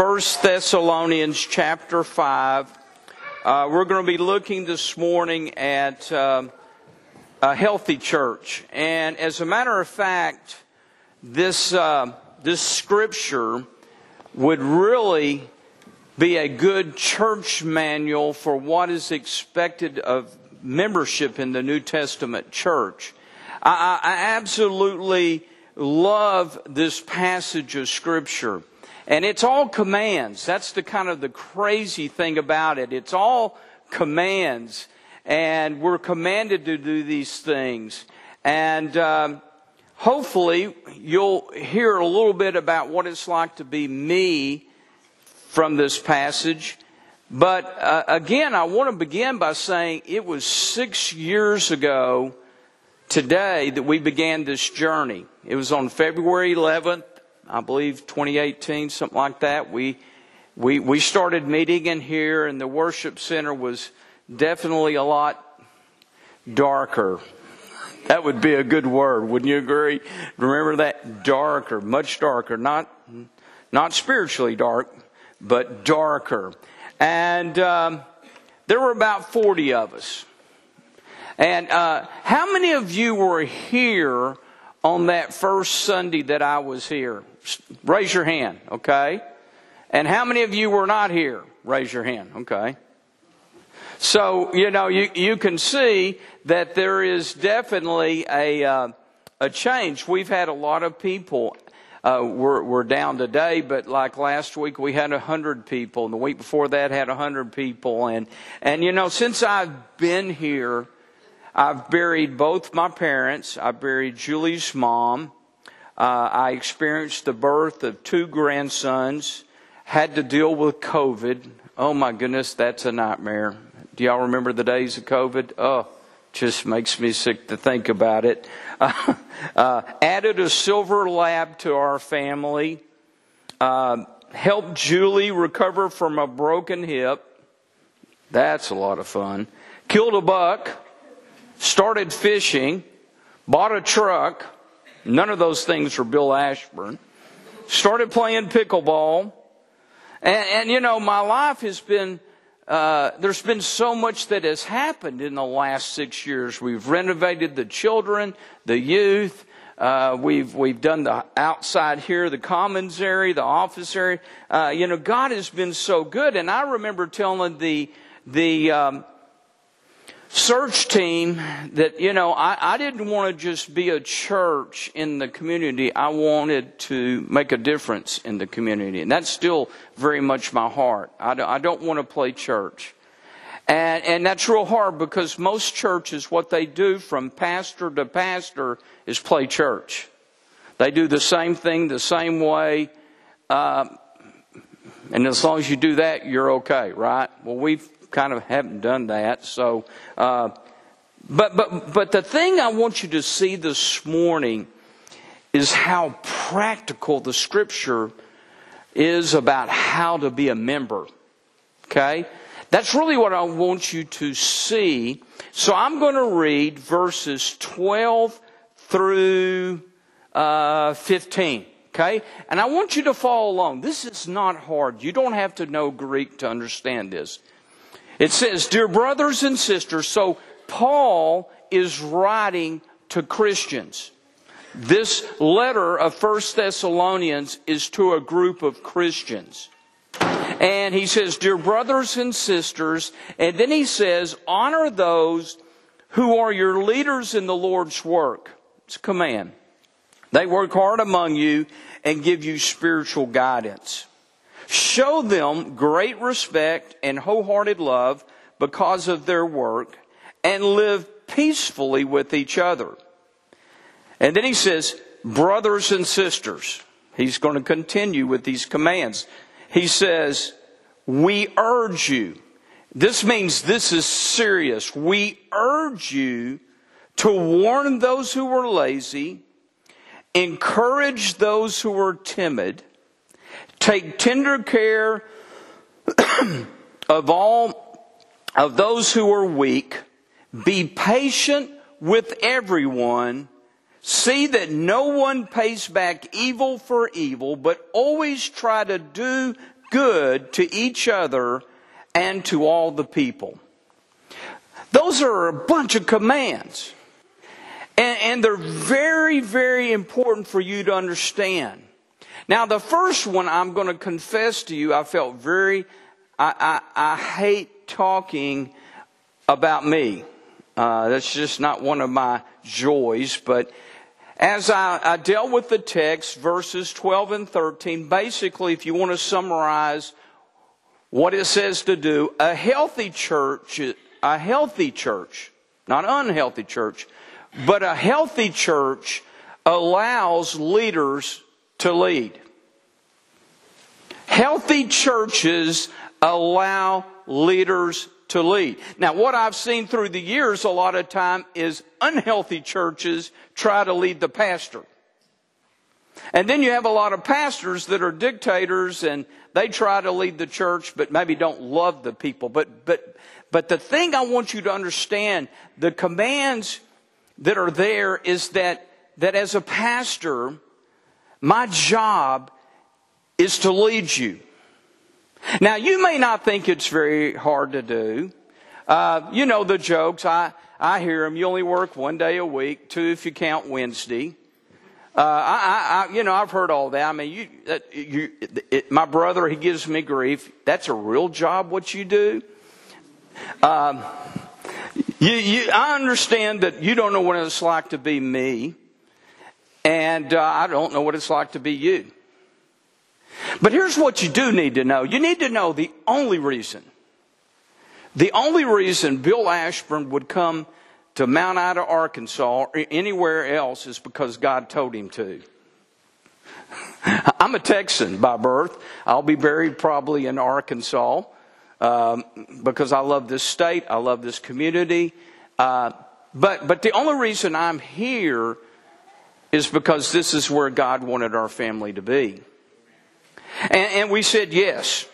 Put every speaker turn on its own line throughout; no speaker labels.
First Thessalonians chapter 5. Uh, we're going to be looking this morning at uh, a healthy church. And as a matter of fact, this, uh, this scripture would really be a good church manual for what is expected of membership in the New Testament church. I, I absolutely love this passage of scripture. And it's all commands. That's the kind of the crazy thing about it. It's all commands. And we're commanded to do these things. And um, hopefully you'll hear a little bit about what it's like to be me from this passage. But uh, again, I want to begin by saying it was six years ago today that we began this journey. It was on February 11th, I believe 2018, something like that. We, we, we started meeting in here and the worship center was definitely a lot darker. That would be a good word, wouldn't you agree? Remember that? Darker, much darker. Not, not spiritually dark, but darker. And um, there were about 40 of us. And uh, how many of you were here on that first Sunday that I was here? Raise your hand, okay? And how many of you were not here? Raise your hand, okay? So, you know, you, you can see that there is definitely a, uh, a change. We've had a lot of people. Uh, we're, we're down today, but like last week we had a hundred people, and the week before that had a hundred people, and and you know since I've been here, I've buried both my parents. I buried Julie's mom. Uh, I experienced the birth of two grandsons, had to deal with COVID. Oh my goodness, that's a nightmare. Do y'all remember the days of COVID? Oh, just makes me sick to think about it. Uh, uh, added a silver lab to our family. Uh, helped Julie recover from a broken hip. That's a lot of fun. Killed a buck. Started fishing. Bought a truck None of those things for Bill Ashburn. Started playing pickleball. And, and you know, my life has been, uh, there's been so much that has happened in the last six years. We've renovated the children, the youth. Uh, we've we've done the outside here, the commons area, the office area. Uh, you know, God has been so good, and I remember telling the the um, search team that, you know, I, I didn't want to just be a church in the community. I wanted to make a difference in the community. And that's still very much my heart. I don't, I don't want to play church. And, and that's real hard because most churches, what they do from pastor to pastor is play church. They do the same thing the same way. Uh, and as long as you do that, you're okay, right? Well, we've kind of haven't done that. So, uh, but but but the thing I want you to see this morning is how practical the Scripture is about how to be a member. Okay, that's really what I want you to see. So I'm going to read verses 12 through uh, 15. Okay? And I want you to follow along. This is not hard. You don't have to know Greek to understand this. It says, Dear brothers and sisters, so Paul is writing to Christians. This letter of First Thessalonians is to a group of Christians. And he says, Dear brothers and sisters, and then he says, Honor those who are your leaders in the Lord's work. It's a command. They work hard among you and give you spiritual guidance. Show them great respect and wholehearted love because of their work and live peacefully with each other. And then he says, brothers and sisters. He's going to continue with these commands. He says, we urge you. This means this is serious. We urge you to warn those who are lazy, encourage those who are timid, Take tender care of all of those who are weak. Be patient with everyone. See that no one pays back evil for evil, but always try to do good to each other and to all the people. Those are a bunch of commands. And, and, they're very, very important for you to understand. Now, the first one I'm going to confess to you, I felt very, I, I, I hate talking about me. Uh, that's just not one of my joys, but as I, I dealt with the text, verses 12 and 13, basically, if you want to summarize what it says to do, a healthy church, a healthy church, not unhealthy church, but a healthy church allows leaders to lead. Healthy churches allow leaders to lead. Now, what I've seen through the years a lot of time is unhealthy churches try to lead the pastor. And then you have a lot of pastors that are dictators and they try to lead the church, but maybe don't love the people. But, but, but the thing I want you to understand, the commands that are there is that, that as a pastor, my job is to lead you. Now, you may not think it's very hard to do. Uh, you know the jokes. I, I hear them. You only work one day a week, two if you count Wednesday. Uh, I, I, you know, I've heard all that. I mean, you, you, it, my brother, he gives me grief. That's a real job, what you do. Um, you, you, I understand that you don't know what it's like to be me, and uh, I don't know what it's like to be you. But here's what you do need to know. You need to know the only reason, the only reason Bill Ashburn would come to Mount Ida, Arkansas, or anywhere else is because God told him to. I'm a Texan by birth. I'll be buried probably in Arkansas um, because I love this state. I love this community. Uh, but but the only reason I'm here is because this is where God wanted our family to be. And, and we said yes.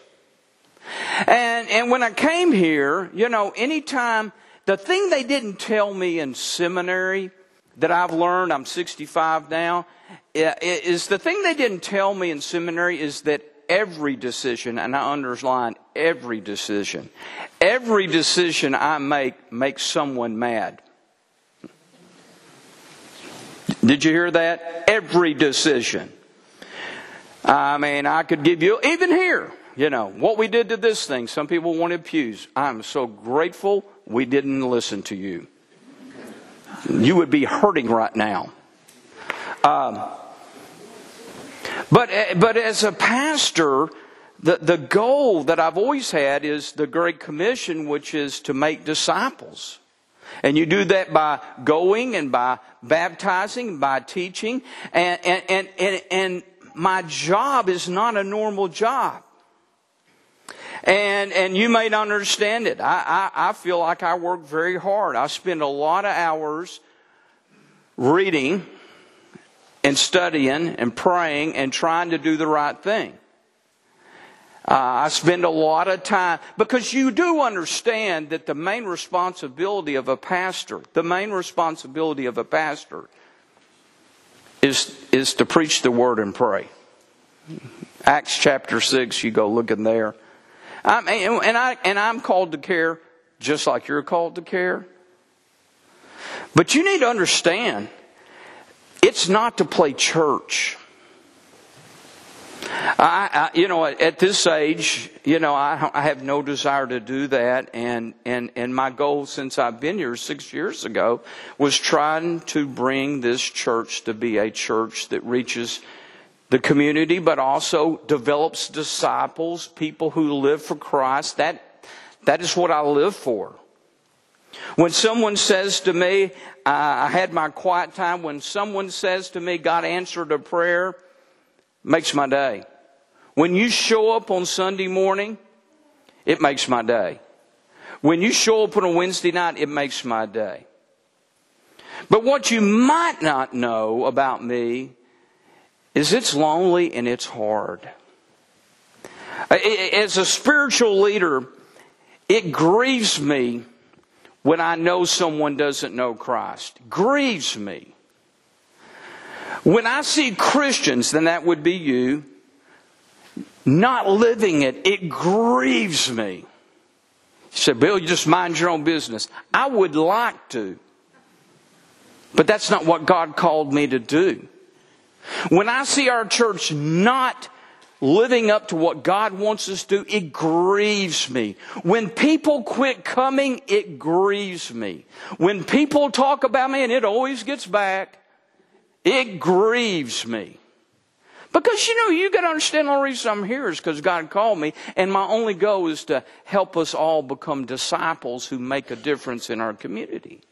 And, and when I came here, you know, anytime, the thing they didn't tell me in seminary that I've learned, I'm 65 now, is the thing they didn't tell me in seminary is that every decision, and I underline every decision, every decision I make makes someone mad. Did you hear that? Every decision. I mean, I could give you, even here, you know, what we did to this thing. Some people wanted pews. I'm so grateful we didn't listen to you. You would be hurting right now. Um, but, but as a pastor, the, the goal that I've always had is the Great Commission, which is to make disciples. And you do that by going and by baptizing, by teaching, and, and, and, and, my job is not a normal job. And, and you may not understand it. I, I, I feel like I work very hard. I spend a lot of hours reading and studying and praying and trying to do the right thing. Uh, I spend a lot of time because you do understand that the main responsibility of a pastor, the main responsibility of a pastor is, is to preach the word and pray. Acts chapter 6, you go looking there. I'm, and, I, and I'm called to care just like you're called to care. But you need to understand, it's not to play church. I, I, you know, at this age, you know, I, I have no desire to do that. And, and, and my goal since I've been here six years ago was trying to bring this church to be a church that reaches the community, but also develops disciples, people who live for Christ. That, that is what I live for. When someone says to me, I had my quiet time, when someone says to me, God answered a prayer, makes my day. When you show up on Sunday morning, it makes my day. When you show up on a Wednesday night, it makes my day. But what you might not know about me is it's lonely and it's hard. As a spiritual leader, it grieves me when I know someone doesn't know Christ. Grieves me. When I see Christians, then that would be you, not living it, it grieves me. You said, Bill, you just mind your own business. I would like to. But that's not what God called me to do. When I see our church not living up to what God wants us to it grieves me. When people quit coming, it grieves me. When people talk about me, and it always gets back, it grieves me. Because you know, you got to understand the only reason I'm here is because God called me, and my only goal is to help us all become disciples who make a difference in our community.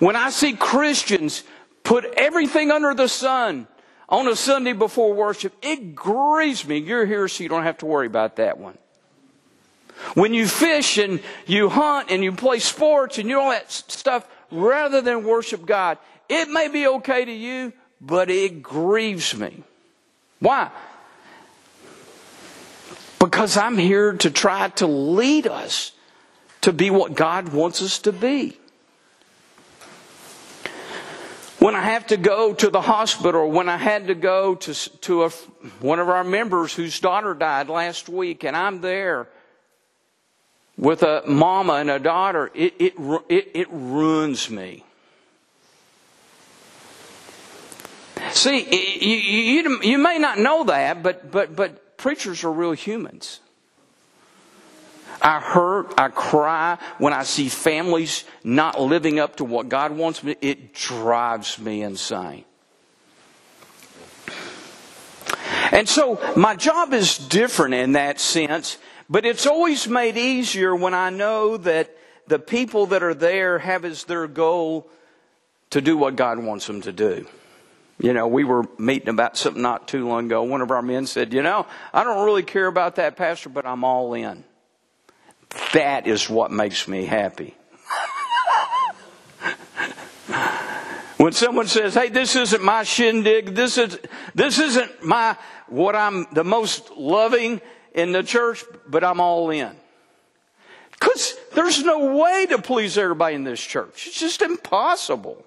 When I see Christians put everything under the sun on a Sunday before worship, it grieves me. You're here so you don't have to worry about that one. When you fish and you hunt and you play sports and you all that stuff rather than worship God, it may be okay to you, but it grieves me. Why? Because I'm here to try to lead us to be what God wants us to be. When I have to go to the hospital, when I had to go to, to a, one of our members whose daughter died last week, and I'm there with a mama and a daughter, it, it, it, it ruins me. See, you, you, you may not know that, but, but, but preachers are real humans. I hurt, I cry when I see families not living up to what God wants me. It drives me insane. And so my job is different in that sense, but it's always made easier when I know that the people that are there have as their goal to do what God wants them to do. You know, we were meeting about something not too long ago. One of our men said, You know, I don't really care about that, Pastor, but I'm all in. That is what makes me happy. when someone says, "Hey, this isn't my shindig. This is this isn't my what I'm the most loving in the church, but I'm all in." Because there's no way to please everybody in this church. It's just impossible.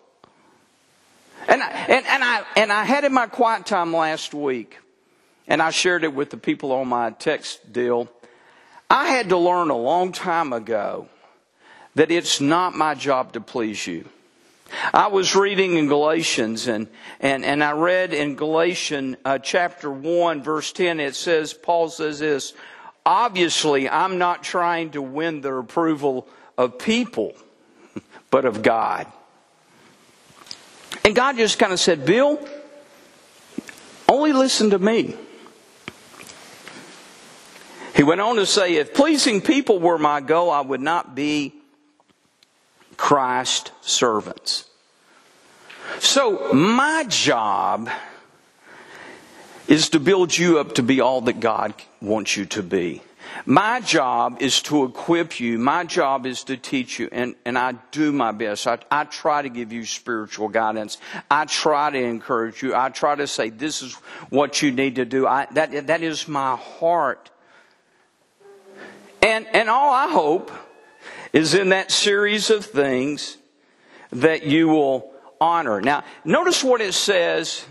And I, and, and I and I had in my quiet time last week, and I shared it with the people on my text deal. I had to learn a long time ago that it's not my job to please you. I was reading in Galatians and, and, and I read in Galatians uh, chapter 1 verse 10 it says, Paul says this, obviously I'm not trying to win the approval of people, but of God. And God just kind of said, Bill, only listen to me. He went on to say, if pleasing people were my goal, I would not be Christ servants. So my job is to build you up to be all that God wants you to be. My job is to equip you. My job is to teach you. And, and I do my best. I, I try to give you spiritual guidance. I try to encourage you. I try to say, this is what you need to do. I, that, that is my heart and, and all I hope is in that series of things that you will honor. Now, notice what it says.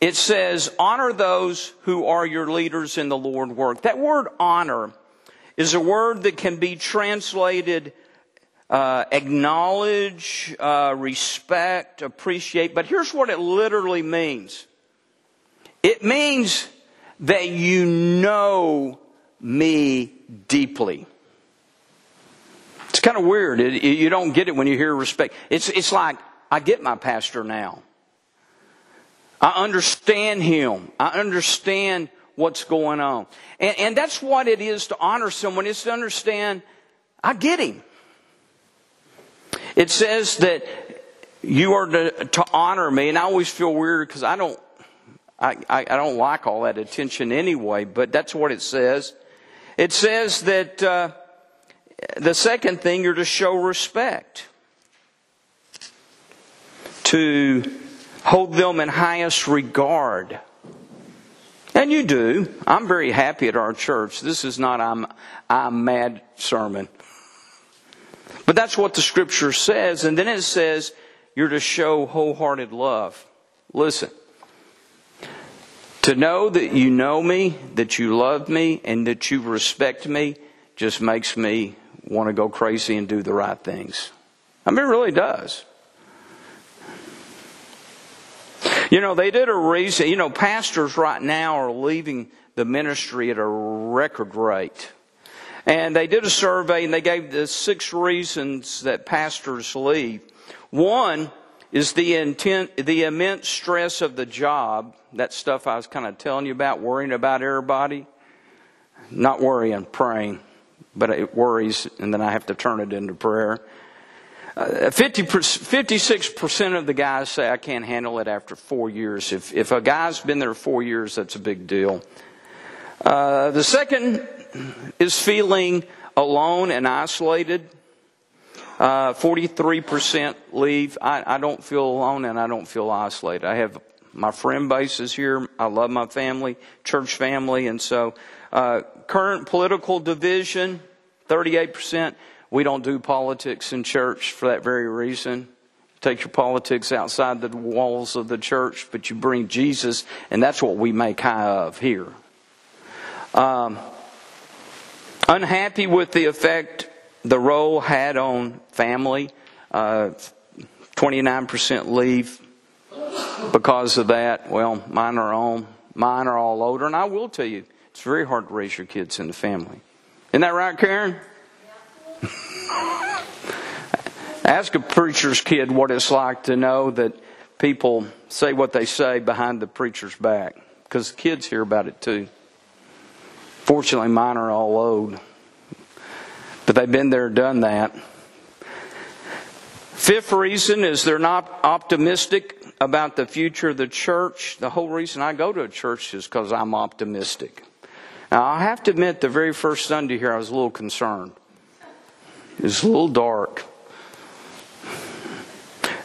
It says, honor those who are your leaders in the Lord work. That word honor is a word that can be translated uh, acknowledge, uh, respect, appreciate. But here's what it literally means it means that you know me deeply. It's kind of weird. It, you don't get it when you hear respect. It's, it's like, I get my pastor now. I understand him. I understand what's going on. And, and that's what it is to honor someone, is to understand, I get him. It says that you are to, to honor me, and I always feel weird because I don't, I, I, I don't like all that attention anyway, but that's what it says. It says that uh, the second thing you're to show respect, to hold them in highest regard. And you do. I'm very happy at our church. This is not I'm I'm mad sermon. But that's what the scripture says. And then it says you're to show wholehearted love. Listen To know that you know me, that you love me, and that you respect me just makes me want to go crazy and do the right things. I mean, it really does. You know, they did a reason, you know, pastors right now are leaving the ministry at a record rate. And they did a survey and they gave the six reasons that pastors leave. One is the intent, the immense stress of the job. That stuff I was kind of telling you about, worrying about everybody. Not worrying, praying, but it worries, and then I have to turn it into prayer. Uh, 50 56% of the guys say, I can't handle it after four years. If, if a guy's been there four years, that's a big deal. Uh, the second is feeling alone and isolated. Uh, 43% leave. I, I don't feel alone and I don't feel isolated. I have my friend base is here. I love my family, church family, and so uh, current political division, 38%. We don't do politics in church for that very reason. Take your politics outside the walls of the church, but you bring Jesus, and that's what we make high of here. Um, unhappy with the effect the role had on family. Uh, 29% leave because of that. Well, mine are all mine are all older, and I will tell you, it's very hard to raise your kids in the family. Isn't that right, Karen? Ask a preacher's kid what it's like to know that people say what they say behind the preacher's back, because kids hear about it too. Fortunately, mine are all old. But they've been there, and done that. Fifth reason is they're not optimistic about the future of the church. The whole reason I go to a church is because I'm optimistic. Now, I have to admit, the very first Sunday here, I was a little concerned. It was a little dark.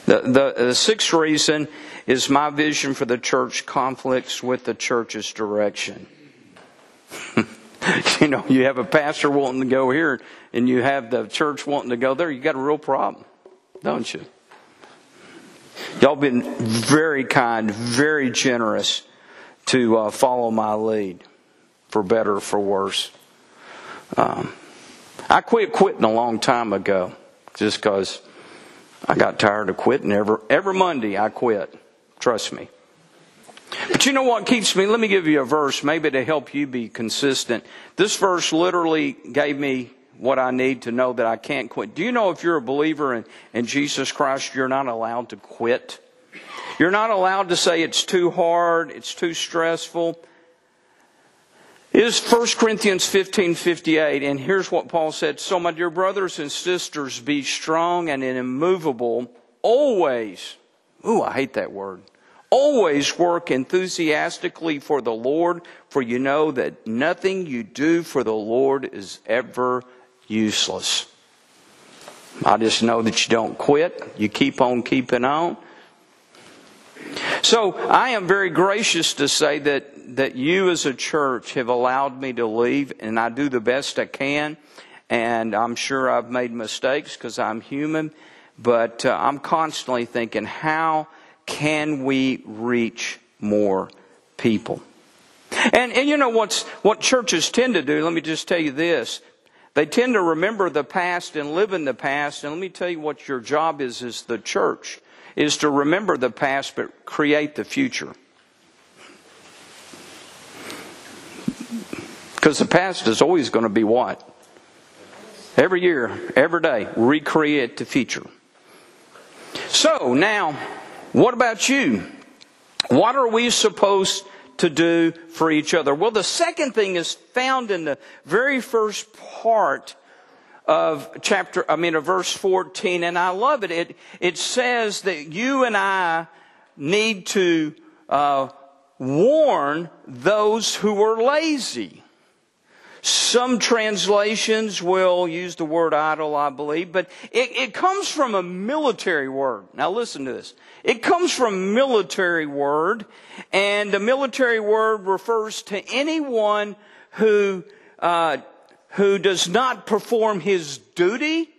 The, the, the sixth reason is my vision for the church conflicts with the church's direction. you know, you have a pastor wanting to go here and you have the church wanting to go there, you got a real problem, don't you? Y'all been very kind, very generous to uh, follow my lead, for better or for worse. Um, I quit quitting a long time ago, just because I got tired of quitting. Every every Monday I quit. Trust me. But you know what keeps me? Let me give you a verse, maybe to help you be consistent. This verse literally gave me what I need to know that I can't quit. Do you know if you're a believer in, in Jesus Christ, you're not allowed to quit? You're not allowed to say it's too hard, it's too stressful. Is 1 Corinthians 15, 58, and here's what Paul said. So my dear brothers and sisters, be strong and immovable, always. Ooh, I hate that word. Always work enthusiastically for the Lord, for you know that nothing you do for the Lord is ever useless. I just know that you don't quit. You keep on keeping on. So I am very gracious to say that, that you as a church have allowed me to leave and I do the best I can. And I'm sure I've made mistakes because I'm human, but uh, I'm constantly thinking, how can we reach more people? And, and you know what's, what churches tend to do, let me just tell you this. They tend to remember the past and live in the past. And let me tell you what your job is as the church, is to remember the past but create the future. Because the past is always going to be what? Every year, every day, recreate the future. So now, what about you? What are we supposed to do for each other? Well, the second thing is found in the very first part of chapter, I mean, of verse 14, and I love it. It, it says that you and I need to uh, warn those who are lazy. Some translations will use the word idle, I believe, but it, it, comes from a military word. Now listen to this. It comes from military word, and the military word refers to anyone who, uh, who does not perform his duty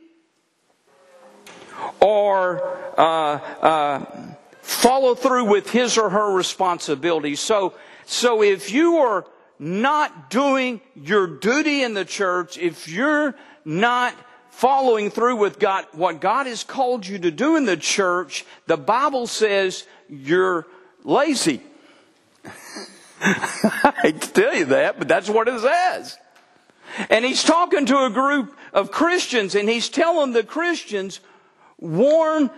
or uh, uh, follow through with his or her responsibilities. So So if you are not doing your duty in the church, if you're not following through with God, what God has called you to do in the church, the Bible says you're lazy. I hate to tell you that, but that's what it says. And he's talking to a group of Christians and he's telling the Christians, warn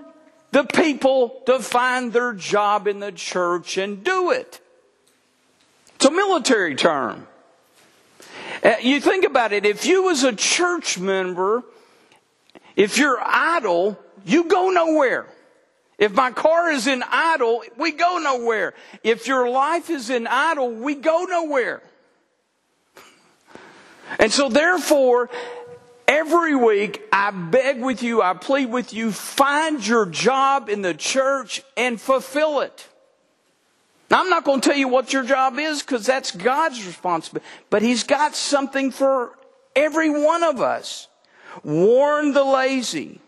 the people to find their job in the church and do it. It's a military term. Uh, you think about it, if you was a church member, if you're idle, you go nowhere. If my car is in idle, we go nowhere. If your life is in idle, we go nowhere. And so therefore, every week I beg with you, I plead with you, find your job in the church and fulfill it. Now, I'm not going to tell you what your job is because that's God's responsibility, but He's got something for every one of us. Warn the lazy.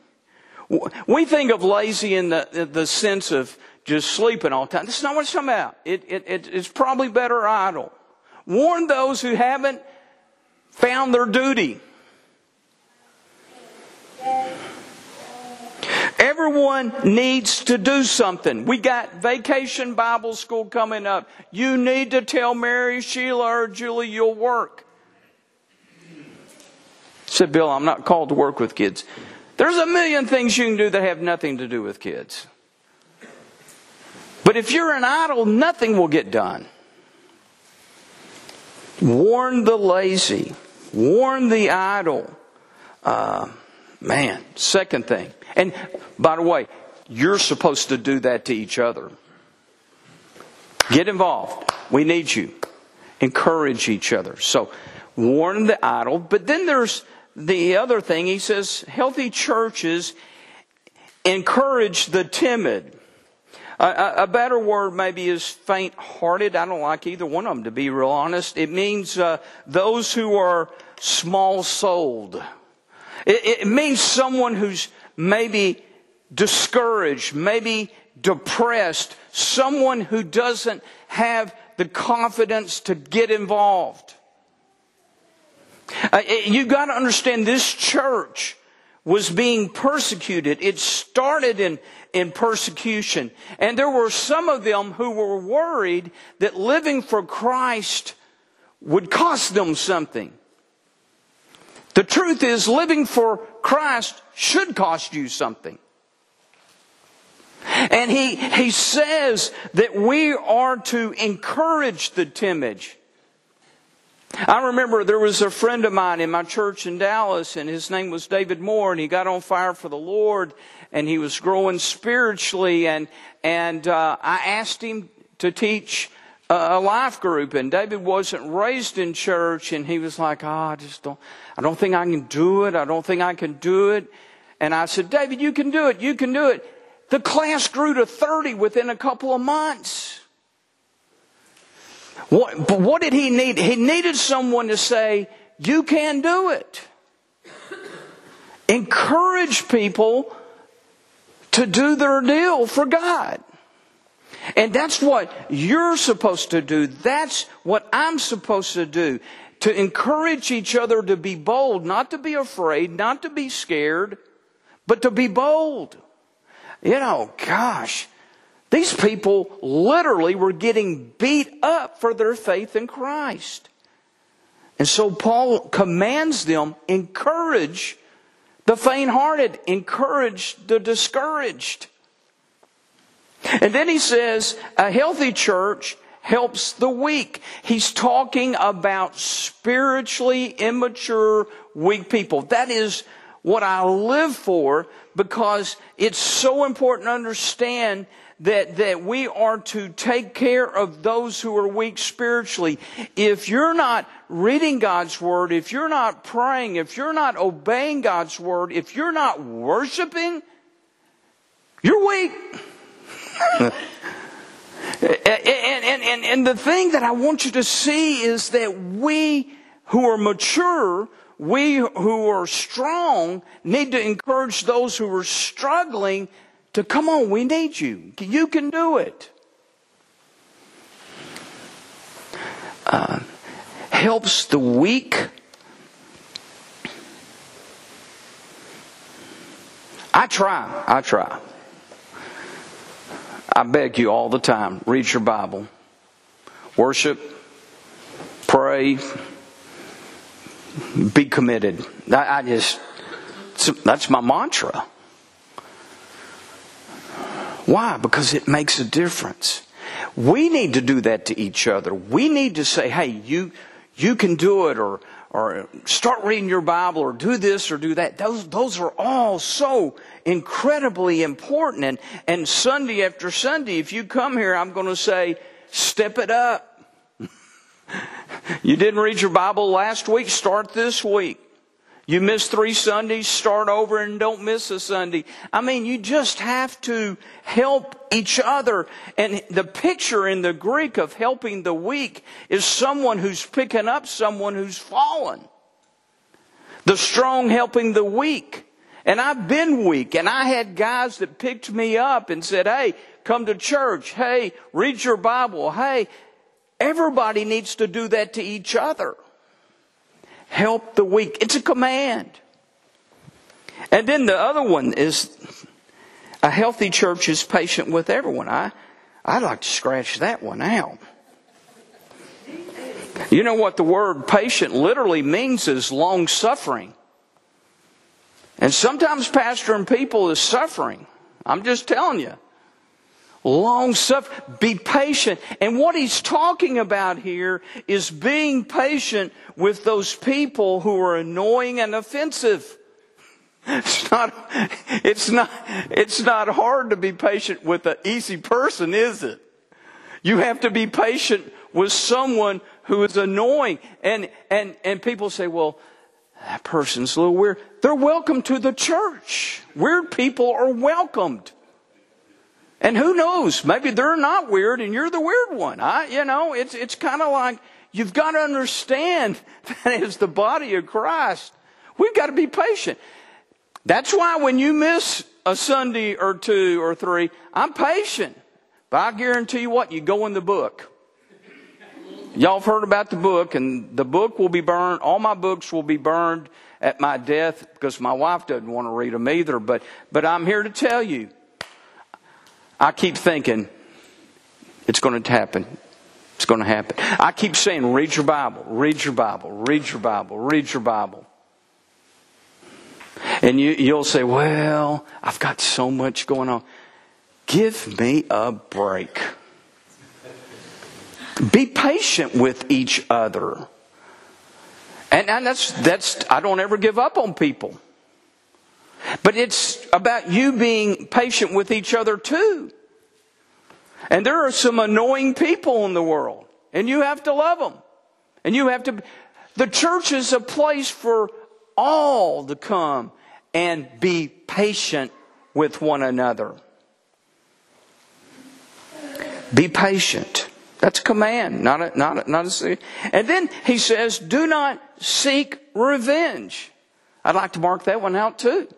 We think of lazy in the, the sense of just sleeping all the time. This is not what it's talking about. It, it, it, it's probably better idle. Warn those who haven't found their duty. Everyone needs to do something. We got vacation Bible school coming up. You need to tell Mary, Sheila, or Julie you'll work. Said Bill, I'm not called to work with kids. There's a million things you can do that have nothing to do with kids. But if you're an idle, nothing will get done. Warn the lazy. Warn the idle. Uh, man, second thing. And by the way, you're supposed to do that to each other. Get involved. We need you. Encourage each other. So, warn the idle. But then there's the other thing. He says, healthy churches encourage the timid. A, a, better word maybe is faint hearted. I don't like either one of them, to be real honest. It means uh, those who are small souled. It, it means someone who's maybe discouraged, maybe depressed, someone who doesn't have the confidence to get involved. Uh, you got to understand this church was being persecuted. It started in, in persecution. And there were some of them who were worried that living for Christ would cost them something. The truth is, living for Christ should cost you something. And he, he says that we are to encourage the timid. I remember there was a friend of mine in my church in Dallas, and his name was David Moore, and he got on fire for the Lord, and he was growing spiritually, and and uh, I asked him to teach a life group, and David wasn't raised in church, and he was like, "Oh, I just don't, I don't think I can do it. I don't think I can do it." And I said, "David, you can do it. You can do it." The class grew to thirty within a couple of months. What, but what did he need? He needed someone to say, you can do it. Encourage people to do their deal for God. And that's what you're supposed to do. That's what I'm supposed to do. To encourage each other to be bold, not to be afraid, not to be scared, but to be bold. You know, gosh, these people literally were getting beat up for their faith in Christ. And so Paul commands them encourage the faint hearted, encourage the discouraged. And then he says a healthy church helps the weak. He's talking about spiritually immature, weak people. That is what I live for because it's so important to understand that, that we are to take care of those who are weak spiritually. If you're not reading God's Word, if you're not praying, if you're not obeying God's Word, if you're not worshiping, you're weak. and, and, and, and the thing that I want you to see is that we who are mature, we who are strong, need to encourage those who are struggling to come on, we need you. You can do it. uh, helps the weak. I try. I try. I beg you all the time read your Bible, worship, pray, be committed. I, I just, that's my mantra. Why? Because it makes a difference. We need to do that to each other. We need to say, hey, you, you can do it or, or start reading your Bible or do this or do that. Those, those are all so incredibly important. And, and Sunday after Sunday, if you come here, I'm going to say, step it up. you didn't read your Bible last week, start this week. You miss three Sundays, start over and don't miss a Sunday. I mean, you just have to help each other. And the picture in the Greek of helping the weak is someone who's picking up someone who's fallen. The strong helping the weak. And I've been weak and I had guys that picked me up and said, Hey, come to church. Hey, read your Bible. Hey, everybody needs to do that to each other. Help the weak. It's a command. And then the other one is a healthy church is patient with everyone. I, I'd like to scratch that one out. You know what the word patient literally means is long suffering. And sometimes pastoring people is suffering. I'm just telling you. Long suffering. Be patient. And what he's talking about here is being patient with those people who are annoying and offensive. It's not, it's not, it's not hard to be patient with an easy person, is it? You have to be patient with someone who is annoying. And, and, and people say, well, that person's a little weird. They're welcome to the church. Weird people are welcomed. And who knows? Maybe they're not weird and you're the weird one. I, you know, it's, it's kind of like you've got to understand that as the body of Christ, we've got to be patient. That's why when you miss a Sunday or two or three, I'm patient. But I guarantee you what, you go in the book. Y'all have heard about the book, and the book will be burned. All my books will be burned at my death because my wife doesn't want to read them either. But, but I'm here to tell you, I keep thinking, it's going to happen. It's going to happen. I keep saying, read your Bible, read your Bible, read your Bible, read your Bible. And you, you'll say, well, I've got so much going on. Give me a break. Be patient with each other. And, and that's, that's, I don't ever give up on people. But it's about you being patient with each other too. And there are some annoying people in the world, and you have to love them. And you have to, the church is a place for all to come and be patient with one another. Be patient. That's a command, not a, not a, not a. And then he says, do not seek revenge. I'd like to mark that one out too.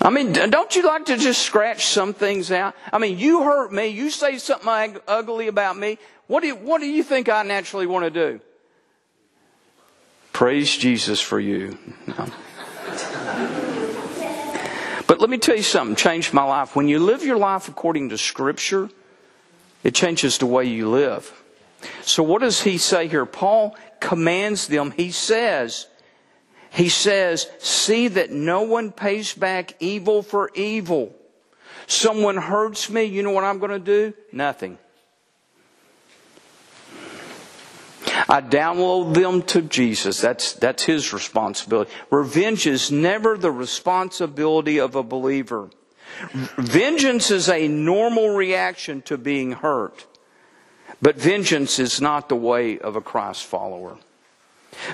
I mean, don't you like to just scratch some things out? I mean, you hurt me, you say something ugly about me. What do you, what do you think I naturally want to do? Praise Jesus for you. No. But let me tell you something changed my life. When you live your life according to Scripture, it changes the way you live. So what does he say here? Paul commands them. He says, he says, see that no one pays back evil for evil. Someone hurts me, you know what I'm going to do? Nothing. I download them to Jesus. That's, that's his responsibility. Revenge is never the responsibility of a believer. Vengeance is a normal reaction to being hurt. But vengeance is not the way of a Christ follower.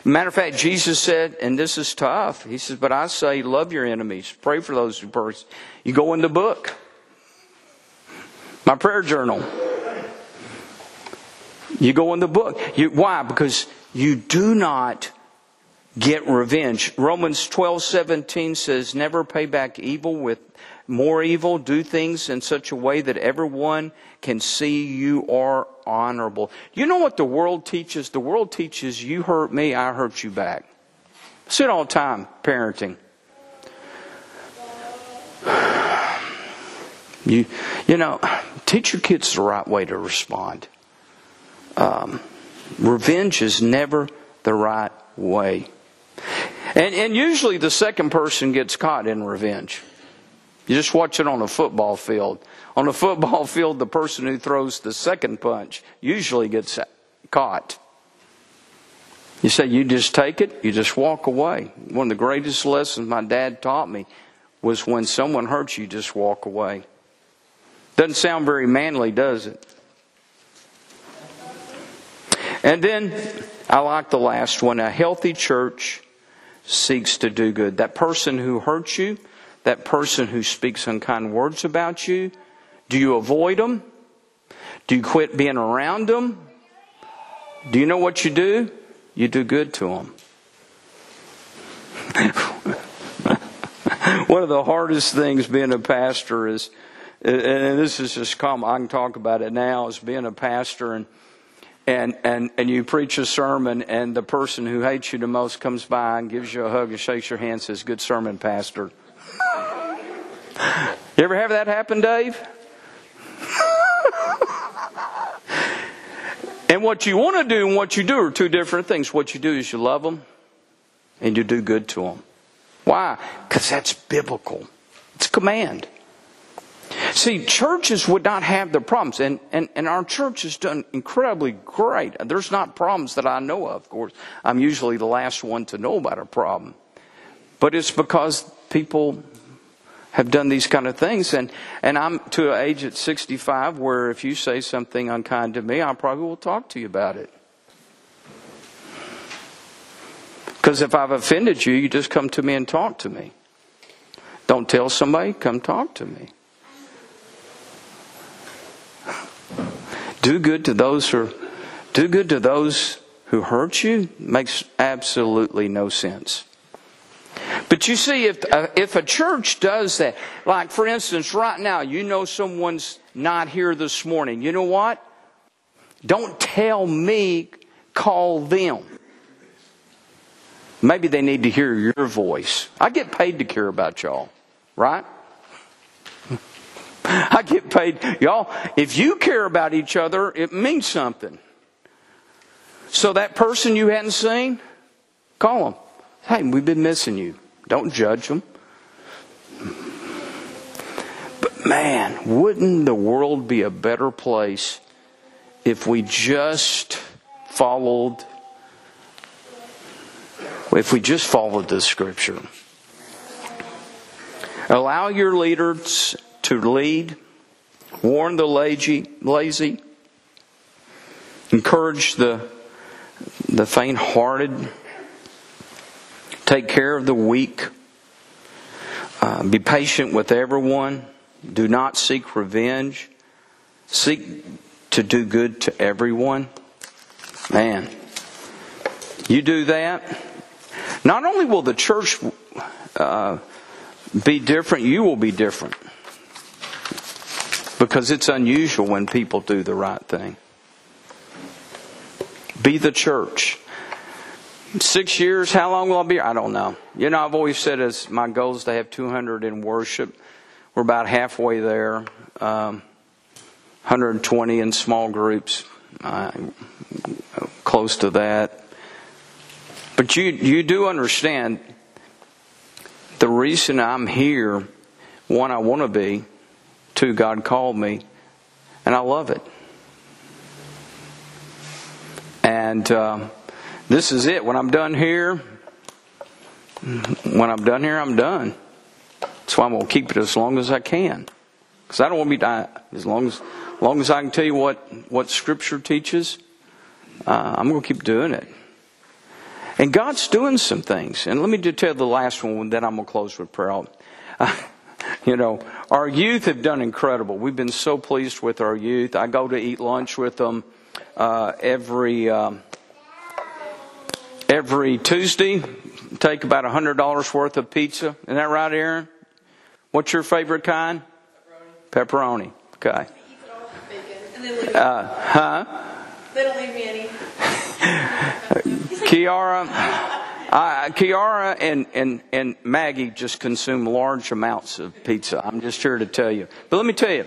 Matter of fact, Jesus said, and this is tough. He says, but I say, love your enemies. Pray for those who persecute. You go in the book. My prayer journal. You go in the book. You, why? Because you do not get revenge. Romans twelve seventeen says, never pay back evil with more evil, do things in such a way that everyone can see you are honorable. You know what the world teaches? The world teaches you hurt me, I hurt you back. See it all the time, parenting. You, you know, teach your kids the right way to respond. Um, revenge is never the right way. And, and usually the second person gets caught in revenge. You just watch it on a football field. On a football field, the person who throws the second punch usually gets caught. You say, you just take it, you just walk away. One of the greatest lessons my dad taught me was when someone hurts you, just walk away. Doesn't sound very manly, does it? And then I like the last one. A healthy church seeks to do good. That person who hurts you, that person who speaks unkind words about you, do you avoid them? Do you quit being around them? Do you know what you do? You do good to them. One of the hardest things being a pastor is, and this is just common, I can talk about it now, is being a pastor and and, and, and you preach a sermon and the person who hates you the most comes by and gives you a hug and shakes your hand and says, Good sermon, Pastor. You ever have that happen, Dave? and what you want to do and what you do are two different things. What you do is you love them and you do good to them. Why? Because that's biblical. It's command. See, churches would not have the problems, and, and, and our church has done incredibly great. There's not problems that I know of, of course. I'm usually the last one to know about a problem. But it's because people have done these kind of things, and, and I'm to an age at 65 where if you say something unkind to me, I probably will talk to you about it. Because if I've offended you, you just come to me and talk to me. Don't tell somebody, come talk to me. do good to those who do good to those who hurt you makes absolutely no sense. But you see, if uh, if a church does that, like for instance, right now, you know someone's not here this morning. You know what? Don't tell me. Call them. Maybe they need to hear your voice. I get paid to care about y'all, right? I get paid. Y'all, if you care about each other, it means something. So that person you hadn't seen, call them. Hey, we've been missing you. Don't judge them. But man, wouldn't the world be a better place if we just followed if we just followed the scripture? Allow your leaders to lead, warn the lazy, lazy encourage the, the faint hearted, take care of the weak, uh, be patient with everyone, do not seek revenge, seek to do good to everyone. Man, you do that, not only will the church uh, be different, you will be different because it's unusual when people do the right thing. Be the church. Six years, how long will I be? I don't know. You know, I've always said as my goal is to have 200 in worship. We're about halfway there. Um, 120 in small groups, uh, close to that. But you, you do understand the reason I'm here, one, I want to be, Two, God called me, and I love it. And uh, this is it. When I'm done here, when I'm done here, I'm done. That's why I'm going to keep it as long as I can. Because I don't want to be dying. As long as, long as I can tell you what, what Scripture teaches, uh, I'm going to keep doing it. And God's doing some things. And let me just tell the last one, then I'm going to close with prayer. Uh, you know, our youth have done incredible. We've been so pleased with our youth. I go to eat lunch with them uh, every um, every Tuesday. Take about a hundred dollars worth of pizza. Isn't that right, Aaron? What's your favorite kind? Pepperoni. Pepperoni. Okay.
And then leave,
Uh, huh?
they don't leave me any.
Kiara, uh, Kiara and, and, and Maggie just consume large amounts of pizza. I'm just here to tell you. But let me tell you,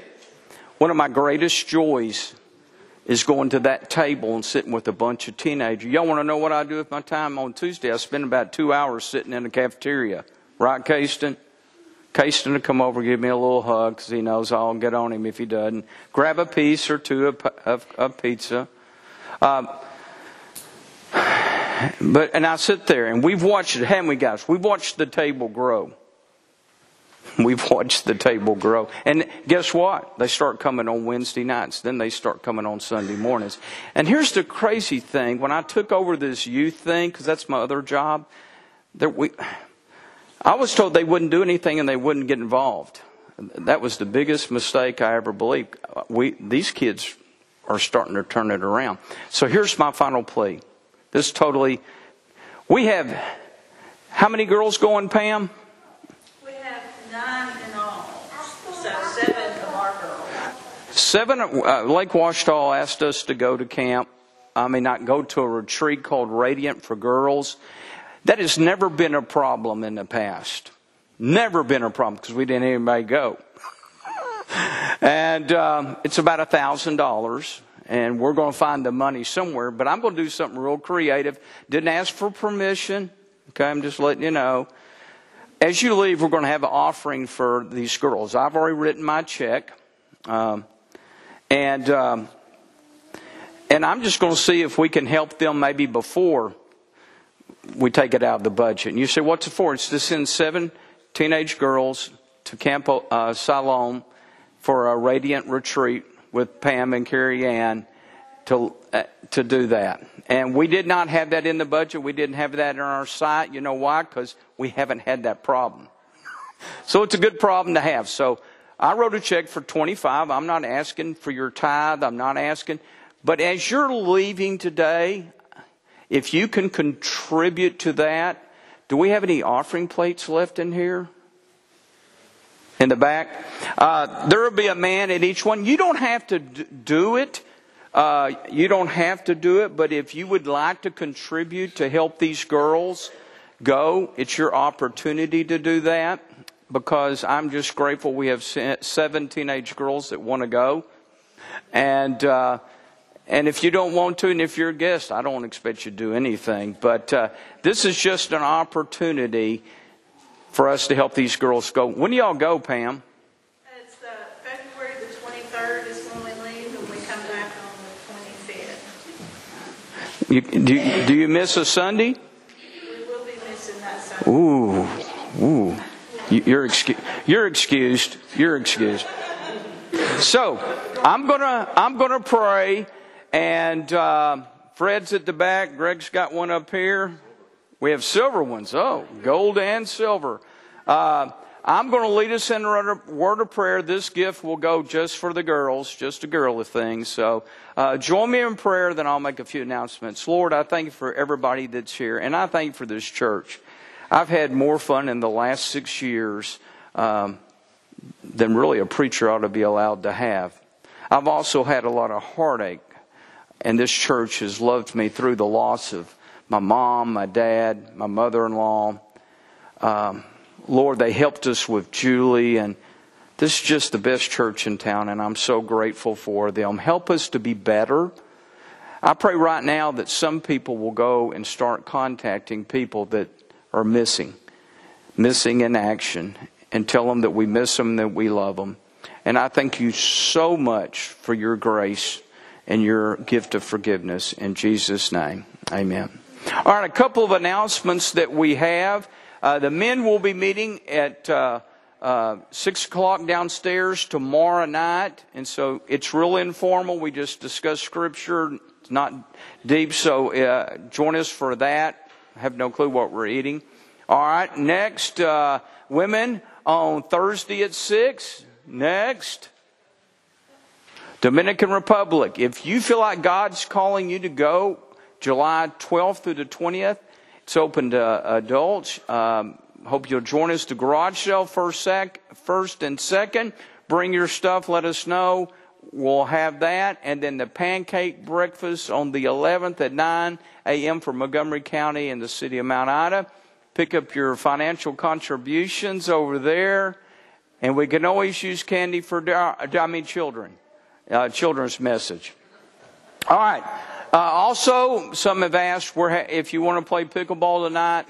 one of my greatest joys is going to that table and sitting with a bunch of teenagers. Y'all want to know what I do with my time on Tuesday? I spend about two hours sitting in the cafeteria. Right, Caston? Caston will come over, give me a little hug because he knows I'll get on him if he doesn't. Grab a piece or two of, of, of pizza. Um, but and I sit there and we've watched it, haven't we, guys? We've watched the table grow. We've watched the table grow. And guess what? They start coming on Wednesday nights. Then they start coming on Sunday mornings. And here's the crazy thing. When I took over this youth thing, because that's my other job, that we, I was told they wouldn't do anything and they wouldn't get involved. That was the biggest mistake I ever believed. We, these kids are starting to turn it around. So here's my final plea. This totally, we have, how many girls going, Pam?
We have nine in all, so seven of our girls.
Seven, uh, Lake Ouachita asked us to go to camp. I mean, not go to a retreat called Radiant for Girls. That has never been a problem in the past. Never been a problem because we didn't anybody go. and um, it's about a thousand dollars, and we're going to find the money somewhere. But I'm going to do something real creative. Didn't ask for permission. Okay, I'm just letting you know. As you leave, we're going to have an offering for these girls. I've already written my check. Um, and um, and I'm just going to see if we can help them maybe before we take it out of the budget. And you say, what's it for? It's to send seven teenage girls to Camp uh, Siloam for a radiant retreat with Pam and Carrie Ann to uh, to do that. And we did not have that in the budget. We didn't have that in our site. You know why? Because we haven't had that problem. So it's a good problem to have. So I wrote a check for 25. I'm not asking for your tithe. I'm not asking. But as you're leaving today, if you can contribute to that, do we have any offering plates left in here? In the back? Uh, there will be a man at each one. You don't have to do it. Uh, you don't have to do it, but if you would like to contribute to help these girls go, it's your opportunity to do that because I'm just grateful we have seven teenage girls that want to go. And, uh, and if you don't want to, and if you're a guest, I don't expect you to do anything. But uh, this is just an opportunity for us to help these girls go. When do y'all go, Pam?
It's the February the twenty-third is when we leave, and we come back on the twenty-fifth.
You, do, do you miss a Sunday?
We will be missing that Sunday.
Ooh, ooh. You- You're, excu- you're excused. You're excused. So, I'm gonna, I'm gonna pray, and uh, Fred's at the back. Greg's got one up here. We have silver ones. Oh, gold and silver. Uh, I'm going to lead us in a word of prayer. This gift will go just for the girls, just a girly thing. So uh, join me in prayer, then I'll make a few announcements. Lord, I thank you for everybody that's here, and I thank you for this church. I've had more fun in the last six years um, than really a preacher ought to be allowed to have. I've also had a lot of heartache, and this church has loved me through the loss of my mom, my dad, my mother in law. Um, Lord, they helped us with Julie, and this is just the best church in town, and I'm so grateful for them. Help us to be better. I pray right now that some people will go and start contacting people that are missing, missing in action, and tell them that we miss them, that we love them. And I thank you so much for your grace and your gift of forgiveness. In Jesus' name, amen. All right, a couple of announcements that we have. Uh, the men will be meeting at uh, uh, 6 o'clock downstairs tomorrow night. And so it's real informal. We just discuss scripture. It's not deep. So uh, join us for that. Have no clue what we're eating. All right, next, uh, women on Thursday at 6. Next. Dominican Republic. If you feel like God's calling you to go July 12th through the 20th, it's open to adults. Um, hope you'll join us. The garage sale first, sec, first and second. Bring your stuff. Let us know. We'll have that. And then the pancake breakfast on the 11th at 9 a.m. for Montgomery County and the city of Mount Ida. Pick up your financial contributions over there. And we can always use candy for, I mean, children. Uh, children's message. All right. Uh, also, some have asked if you want to play pickleball tonight.